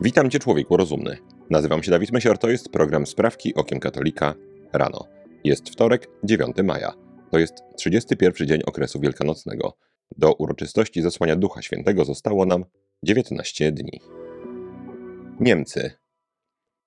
Witam Cię, człowieku rozumny. Nazywam się Dawid Mysior, to jest program Sprawki Okiem Katolika rano. Jest wtorek, 9 maja. To jest 31 dzień okresu wielkanocnego. Do uroczystości zesłania Ducha Świętego zostało nam 19 dni. Niemcy.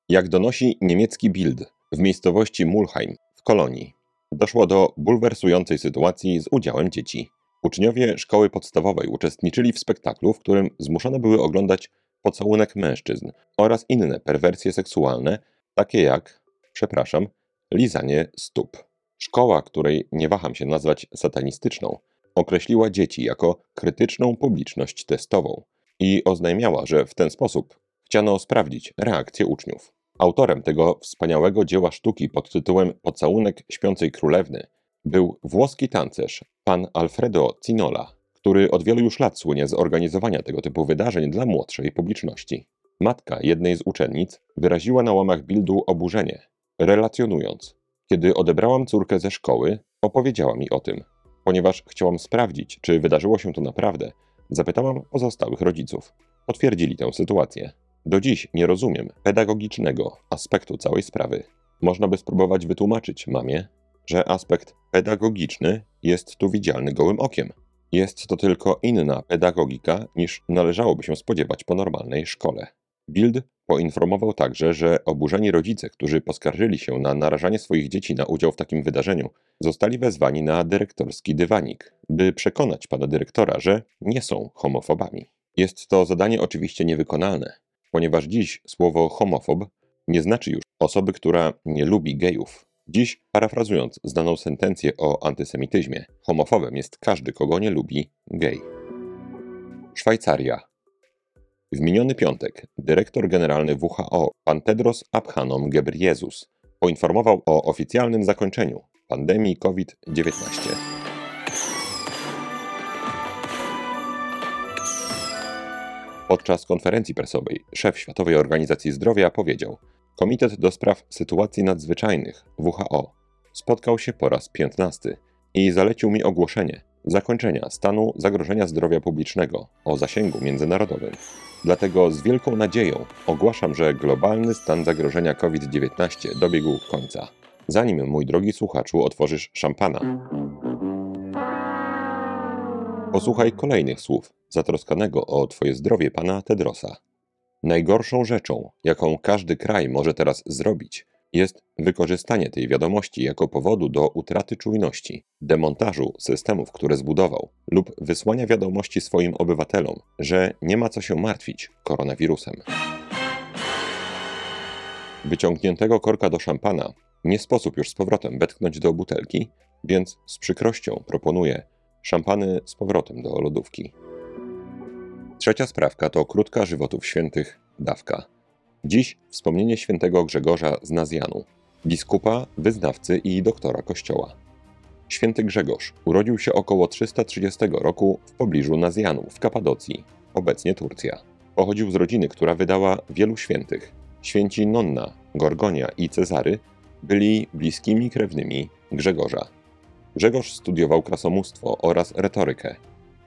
Jak donosi niemiecki Bild w miejscowości Mulheim w Kolonii, doszło do bulwersującej sytuacji z udziałem dzieci. Uczniowie szkoły podstawowej uczestniczyli w spektaklu, w którym zmuszone były oglądać pocałunek mężczyzn oraz inne perwersje seksualne, takie jak, przepraszam, lizanie stóp. Szkoła, której nie waham się nazwać satanistyczną, określiła dzieci jako krytyczną publiczność testową i oznajmiała, że w ten sposób chciano sprawdzić reakcję uczniów. Autorem tego wspaniałego dzieła sztuki pod tytułem Pocałunek śpiącej królewny był włoski tancerz pan Alfredo Cinola, który od wielu już lat słynie z organizowania tego typu wydarzeń dla młodszej publiczności. Matka jednej z uczennic wyraziła na łamach Bildu oburzenie, relacjonując: Kiedy odebrałam córkę ze szkoły, opowiedziała mi o tym. Ponieważ chciałam sprawdzić, czy wydarzyło się to naprawdę, zapytałam pozostałych rodziców. Potwierdzili tę sytuację. Do dziś nie rozumiem pedagogicznego aspektu całej sprawy. Można by spróbować wytłumaczyć mamie, że aspekt pedagogiczny jest tu widzialny gołym okiem. Jest to tylko inna pedagogika niż należałoby się spodziewać po normalnej szkole. Bild poinformował także, że oburzeni rodzice, którzy poskarżyli się na narażanie swoich dzieci na udział w takim wydarzeniu, zostali wezwani na dyrektorski dywanik, by przekonać pana dyrektora, że nie są homofobami. Jest to zadanie oczywiście niewykonalne, ponieważ dziś słowo homofob nie znaczy już osoby, która nie lubi gejów. Dziś, parafrazując znaną sentencję o antysemityzmie, homofobem jest każdy, kogo nie lubi gej. Szwajcaria. W miniony piątek dyrektor generalny WHO, pan Tedros Adhanom Ghebreyesus, poinformował o oficjalnym zakończeniu pandemii COVID-19. Podczas konferencji prasowej szef Światowej Organizacji Zdrowia powiedział: Komitet do spraw sytuacji nadzwyczajnych WHO spotkał się po raz 15 i zalecił mi ogłoszenie zakończenia stanu zagrożenia zdrowia publicznego o zasięgu międzynarodowym. Dlatego z wielką nadzieją ogłaszam, że globalny stan zagrożenia COVID-19 dobiegł końca. Zanim, mój drogi słuchaczu, otworzysz szampana, posłuchaj kolejnych słów zatroskanego o Twoje zdrowie pana Tedrosa. Najgorszą rzeczą, jaką każdy kraj może teraz zrobić, jest wykorzystanie tej wiadomości jako powodu do utraty czujności, demontażu systemów, które zbudował, lub wysłania wiadomości swoim obywatelom, że nie ma co się martwić koronawirusem. Wyciągniętego korka do szampana nie sposób już z powrotem wetknąć do butelki, więc z przykrością proponuję szampany z powrotem do lodówki. Trzecia sprawka to krótka żywotów świętych dawka. Dziś wspomnienie świętego Grzegorza z Nazjanu, biskupa, wyznawcy i doktora kościoła. Święty Grzegorz urodził się około 330 roku w pobliżu Nazjanu w Kapadocji, obecnie Turcja. Pochodził z rodziny, która wydała wielu świętych. Święci Nonna, Gorgonia i Cezary byli bliskimi krewnymi Grzegorza. Grzegorz studiował krasomóstwo oraz retorykę,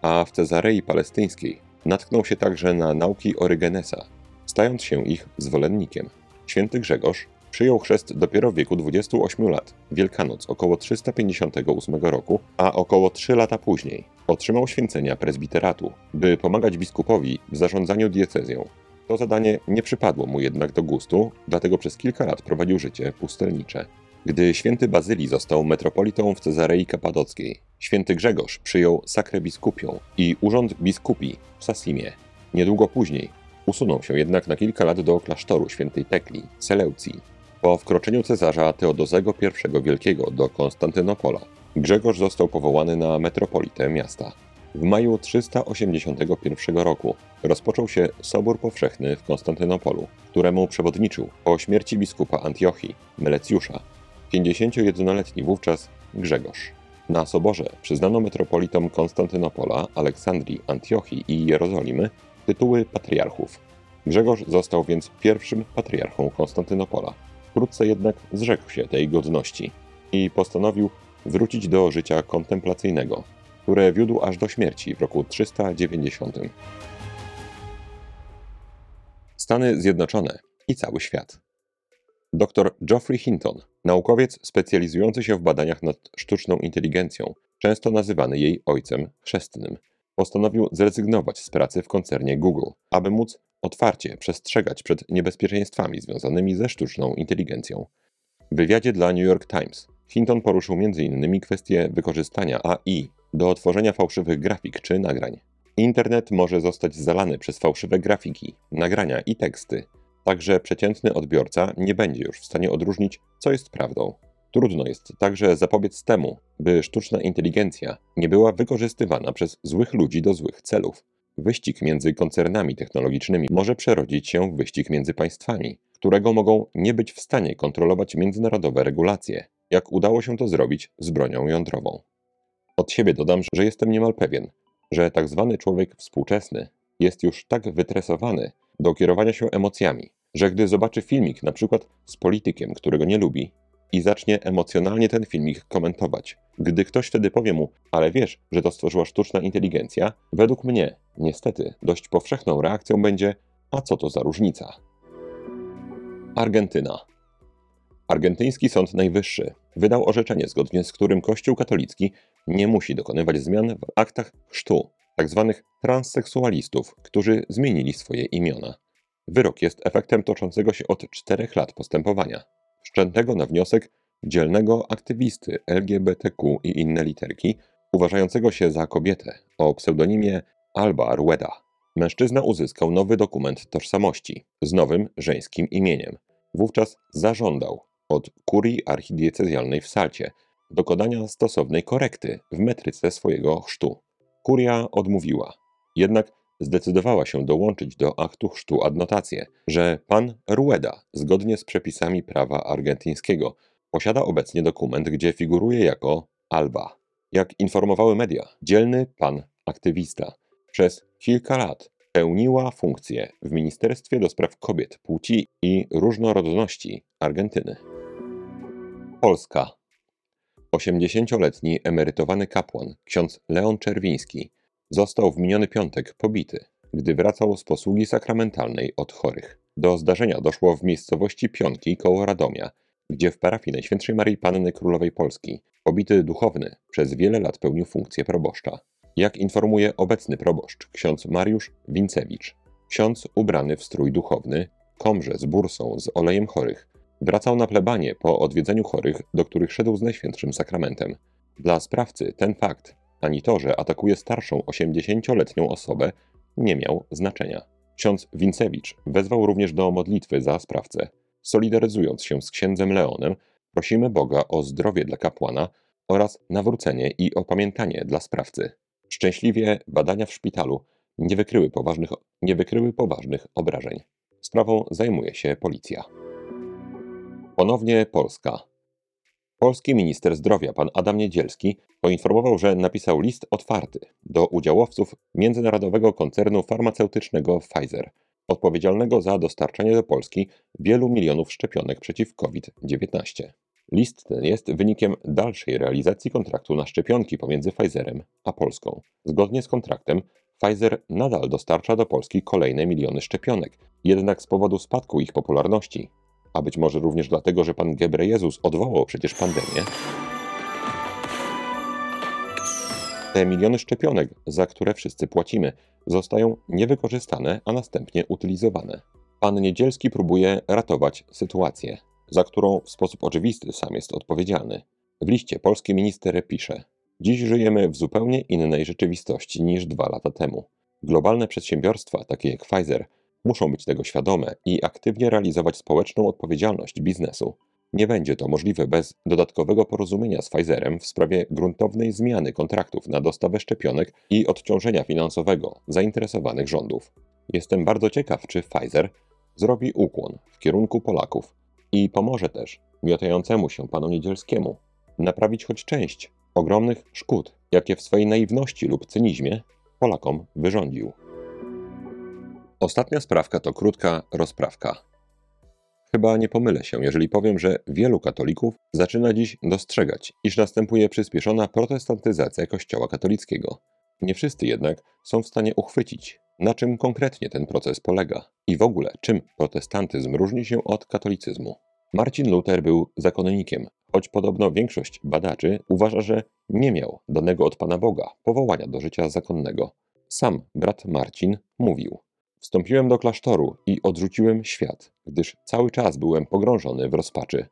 a w Cezarei Palestyńskiej natknął się także na nauki Orygenesa, stając się ich zwolennikiem. Święty Grzegorz przyjął chrzest dopiero w wieku 28 lat, Wielkanoc około 358 roku, a około 3 lata później otrzymał święcenia prezbiteratu, by pomagać biskupowi w zarządzaniu diecezją. To zadanie nie przypadło mu jednak do gustu, dlatego przez kilka lat prowadził życie pustelnicze. Gdy święty Bazylii został metropolitą w Cezarei Kapadockiej, święty Grzegorz przyjął sakrę biskupią i urząd biskupi w Sasimie. Niedługo później usunął się jednak na kilka lat do klasztoru świętej Tekli, Seleucji. Po wkroczeniu cesarza Teodozego I Wielkiego do Konstantynopola, Grzegorz został powołany na metropolitę miasta. W maju 381 roku rozpoczął się Sobór Powszechny w Konstantynopolu, któremu przewodniczył po śmierci biskupa Antiochii, Melecjusza, 51-letni wówczas Grzegorz. Na soborze przyznano metropolitom Konstantynopola, Aleksandrii, Antiochii i Jerozolimy tytuły patriarchów. Grzegorz został więc pierwszym patriarchą Konstantynopola. Wkrótce jednak zrzekł się tej godności i postanowił wrócić do życia kontemplacyjnego, które wiódł aż do śmierci w roku 390. Stany Zjednoczone i cały świat. Dr Geoffrey Hinton, naukowiec specjalizujący się w badaniach nad sztuczną inteligencją, często nazywany jej ojcem chrzestnym, postanowił zrezygnować z pracy w koncernie Google, aby móc otwarcie przestrzegać przed niebezpieczeństwami związanymi ze sztuczną inteligencją. W wywiadzie dla New York Times Hinton poruszył m.in. kwestię wykorzystania AI do otworzenia fałszywych grafik czy nagrań. Internet może zostać zalany przez fałszywe grafiki, nagrania i teksty, Także przeciętny odbiorca nie będzie już w stanie odróżnić, co jest prawdą. Trudno jest także zapobiec temu, by sztuczna inteligencja nie była wykorzystywana przez złych ludzi do złych celów. Wyścig między koncernami technologicznymi może przerodzić się w wyścig między państwami, którego mogą nie być w stanie kontrolować międzynarodowe regulacje, jak udało się to zrobić z bronią jądrową. Od siebie dodam, że jestem niemal pewien, że tak zwany człowiek współczesny jest już tak wytresowany, do kierowania się emocjami, że gdy zobaczy filmik na przykład z politykiem, którego nie lubi, i zacznie emocjonalnie ten filmik komentować. Gdy ktoś wtedy powie mu, ale wiesz, że to stworzyła sztuczna inteligencja, według mnie, niestety, dość powszechną reakcją będzie, a co to za różnica? Argentyna. Argentyński Sąd Najwyższy wydał orzeczenie, zgodnie z którym Kościół katolicki nie musi dokonywać zmian w aktach chrztu tzw. Tak transseksualistów, którzy zmienili swoje imiona. Wyrok jest efektem toczącego się od czterech lat postępowania, wszczętego na wniosek dzielnego aktywisty LGBTQ i inne literki, uważającego się za kobietę o pseudonimie Alba Rueda. Mężczyzna uzyskał nowy dokument tożsamości z nowym żeńskim imieniem. Wówczas zażądał od kurii archidiecezjalnej w Salcie dokonania stosownej korekty w metryce swojego chrztu. Kuria odmówiła. Jednak zdecydowała się dołączyć do aktu chrztu adnotację, że pan Rueda, zgodnie z przepisami prawa argentyńskiego, posiada obecnie dokument, gdzie figuruje jako Alba. Jak informowały media, dzielny pan aktywista przez kilka lat pełniła funkcję w Ministerstwie do Spraw Kobiet, Płci i Różnorodności Argentyny. Polska 80-letni emerytowany kapłan, ksiądz Leon Czerwiński, został w miniony piątek pobity, gdy wracał z posługi sakramentalnej od chorych. Do zdarzenia doszło w miejscowości Pionki koło Radomia, gdzie w parafii Najświętszej Marii Panny Królowej Polski pobity duchowny przez wiele lat pełnił funkcję proboszcza. Jak informuje obecny proboszcz, ksiądz Mariusz Wincewicz, ksiądz ubrany w strój duchowny, komrze z bursą z olejem chorych, Wracał na plebanie po odwiedzeniu chorych, do których szedł z Najświętszym Sakramentem. Dla sprawcy ten fakt, ani to, że atakuje starszą 80-letnią osobę, nie miał znaczenia. Ksiądz Wincewicz wezwał również do modlitwy za sprawcę. Solidaryzując się z księdzem Leonem, prosimy Boga o zdrowie dla kapłana oraz nawrócenie i opamiętanie dla sprawcy. Szczęśliwie badania w szpitalu nie wykryły poważnych, nie wykryły poważnych obrażeń. Sprawą zajmuje się policja. Ponownie Polska. Polski minister zdrowia pan Adam Niedzielski poinformował, że napisał list otwarty do udziałowców międzynarodowego koncernu farmaceutycznego Pfizer, odpowiedzialnego za dostarczanie do Polski wielu milionów szczepionek przeciw COVID-19. List ten jest wynikiem dalszej realizacji kontraktu na szczepionki pomiędzy Pfizerem a Polską. Zgodnie z kontraktem Pfizer nadal dostarcza do Polski kolejne miliony szczepionek, jednak z powodu spadku ich popularności a być może również dlatego, że pan Gebrejezus odwołał przecież pandemię, te miliony szczepionek, za które wszyscy płacimy, zostają niewykorzystane, a następnie utylizowane. Pan Niedzielski próbuje ratować sytuację, za którą w sposób oczywisty sam jest odpowiedzialny. W liście polski minister pisze: Dziś żyjemy w zupełnie innej rzeczywistości niż dwa lata temu. Globalne przedsiębiorstwa, takie jak Pfizer, muszą być tego świadome i aktywnie realizować społeczną odpowiedzialność biznesu. Nie będzie to możliwe bez dodatkowego porozumienia z Pfizerem w sprawie gruntownej zmiany kontraktów na dostawę szczepionek i odciążenia finansowego zainteresowanych rządów. Jestem bardzo ciekaw, czy Pfizer zrobi ukłon w kierunku Polaków i pomoże też miotającemu się panu Niedzielskiemu naprawić choć część ogromnych szkód, jakie w swojej naiwności lub cynizmie Polakom wyrządził. Ostatnia sprawka to krótka rozprawka. Chyba nie pomylę się, jeżeli powiem, że wielu katolików zaczyna dziś dostrzegać, iż następuje przyspieszona protestantyzacja Kościoła katolickiego. Nie wszyscy jednak są w stanie uchwycić, na czym konkretnie ten proces polega i w ogóle czym protestantyzm różni się od katolicyzmu. Marcin Luther był zakonnikiem, choć podobno większość badaczy uważa, że nie miał danego od Pana Boga powołania do życia zakonnego. Sam brat Marcin mówił: Wstąpiłem do klasztoru i odrzuciłem świat, gdyż cały czas byłem pogrążony w rozpaczy.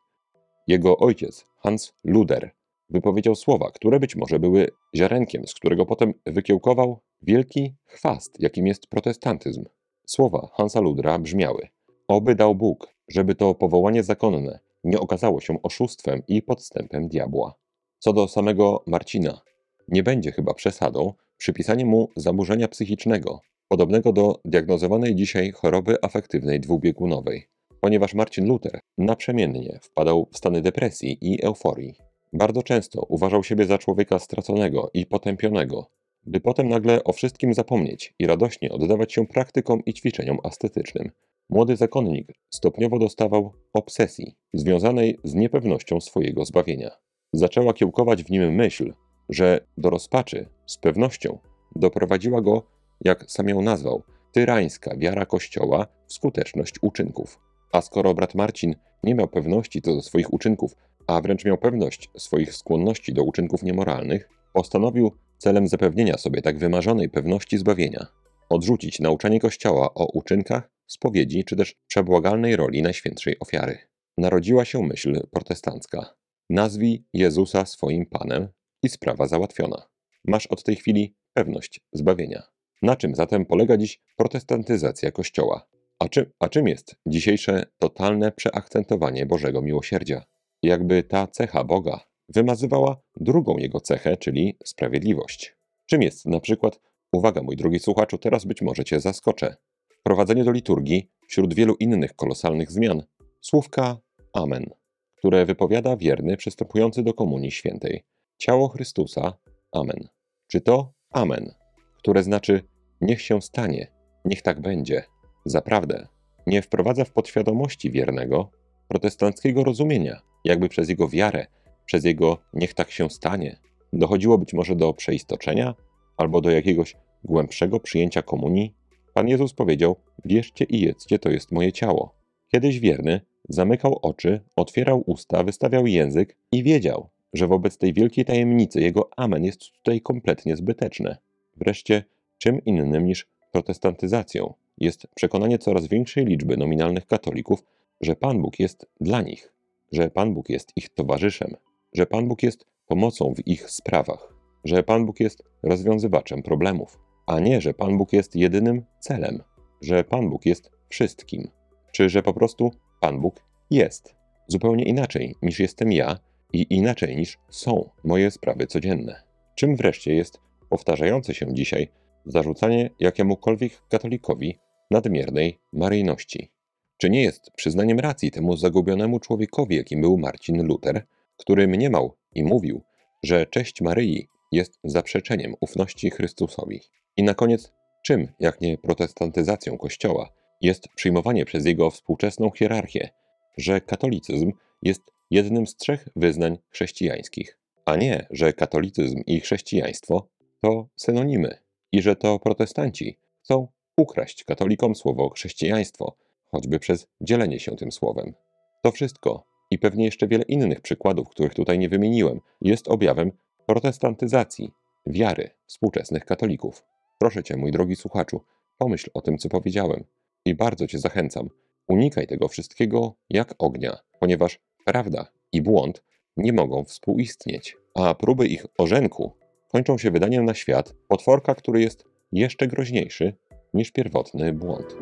Jego ojciec, Hans Luder, wypowiedział słowa, które być może były ziarenkiem, z którego potem wykiełkował wielki chwast, jakim jest protestantyzm. Słowa Hansa Ludra brzmiały: Oby dał Bóg, żeby to powołanie zakonne nie okazało się oszustwem i podstępem diabła. Co do samego Marcina, nie będzie chyba przesadą przypisanie mu zaburzenia psychicznego, podobnego do diagnozowanej dzisiaj choroby afektywnej dwubiegunowej, ponieważ Marcin Luther naprzemiennie wpadał w stany depresji i euforii. Bardzo często uważał siebie za człowieka straconego i potępionego, by potem nagle o wszystkim zapomnieć i radośnie oddawać się praktykom i ćwiczeniom ascetycznym. Młody zakonnik stopniowo dostawał obsesji związanej z niepewnością swojego zbawienia. Zaczęła kiełkować w nim myśl, że do rozpaczy z pewnością doprowadziła go, jak sam ją nazwał, tyrańska wiara Kościoła w skuteczność uczynków. A skoro brat Marcin nie miał pewności co do swoich uczynków, a wręcz miał pewność swoich skłonności do uczynków niemoralnych, postanowił celem zapewnienia sobie tak wymarzonej pewności zbawienia odrzucić nauczanie Kościoła o uczynkach, spowiedzi czy też przebłagalnej roli Najświętszej Ofiary. Narodziła się myśl protestancka. Nazwij Jezusa swoim Panem i sprawa załatwiona. Masz od tej chwili pewność zbawienia. Na czym zatem polega dziś protestantyzacja Kościoła? A, czy, a czym jest dzisiejsze totalne przeakcentowanie Bożego miłosierdzia? Jakby ta cecha Boga wymazywała drugą jego cechę, czyli sprawiedliwość. Czym jest na przykład, uwaga mój drogi słuchaczu, teraz być może cię zaskoczę, wprowadzenie do liturgii wśród wielu innych kolosalnych zmian słówka Amen, które wypowiada wierny przystępujący do Komunii Świętej. Ciało Chrystusa, Amen. Czy to Amen, które znaczy niech się stanie, niech tak będzie, zaprawdę, nie wprowadza w podświadomości wiernego protestanckiego rozumienia, jakby przez jego wiarę, przez jego niech tak się stanie, dochodziło być może do przeistoczenia albo do jakiegoś głębszego przyjęcia komunii? Pan Jezus powiedział: Bierzcie i jedzcie, to jest moje ciało. Kiedyś wierny zamykał oczy, otwierał usta, wystawiał język i wiedział, że wobec tej wielkiej tajemnicy jego amen jest tutaj kompletnie zbyteczne. Wreszcie, czym innym niż protestantyzacją jest przekonanie coraz większej liczby nominalnych katolików, że Pan Bóg jest dla nich, że Pan Bóg jest ich towarzyszem, że Pan Bóg jest pomocą w ich sprawach, że Pan Bóg jest rozwiązywaczem problemów, a nie, że Pan Bóg jest jedynym celem, że Pan Bóg jest wszystkim, czy że po prostu Pan Bóg jest. Zupełnie inaczej niż jestem ja i inaczej niż są moje sprawy codzienne. Czym wreszcie jest powtarzające się dzisiaj zarzucanie jakiemukolwiek katolikowi nadmiernej maryjności? Czy nie jest przyznaniem racji temu zagubionemu człowiekowi, jakim był Marcin Luther, który mniemał i mówił, że cześć Maryi jest zaprzeczeniem ufności Chrystusowi? I na koniec, czym, jak nie protestantyzacją Kościoła, jest przyjmowanie przez jego współczesną hierarchię, że katolicyzm jest jednym z trzech wyznań chrześcijańskich, a nie, że katolicyzm i chrześcijaństwo to synonimy i że to protestanci chcą ukraść katolikom słowo chrześcijaństwo, choćby przez dzielenie się tym słowem. To wszystko i pewnie jeszcze wiele innych przykładów, których tutaj nie wymieniłem, jest objawem protestantyzacji wiary współczesnych katolików. Proszę cię, mój drogi słuchaczu, pomyśl o tym, co powiedziałem i bardzo cię zachęcam. Unikaj tego wszystkiego jak ognia, ponieważ prawda i błąd nie mogą współistnieć, a próby ich orzenku kończą się wydaniem na świat potworka, który jest jeszcze groźniejszy niż pierwotny błąd.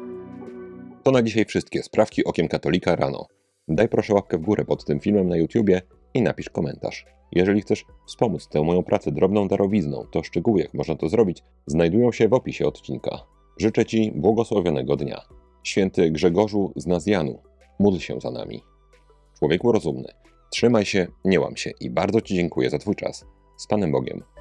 To na dzisiaj wszystkie sprawki okiem katolika rano. Daj proszę łapkę w górę pod tym filmem na YouTubie i napisz komentarz. Jeżeli chcesz wspomóc tę moją pracę drobną darowizną, to szczegóły jak można to zrobić znajdują się w opisie odcinka. Życzę Ci błogosławionego dnia. Święty Grzegorzu z Nazjanu, módl się za nami. Człowieku rozumny, trzymaj się, nie łam się i bardzo Ci dziękuję za Twój czas. Z Panem Bogiem.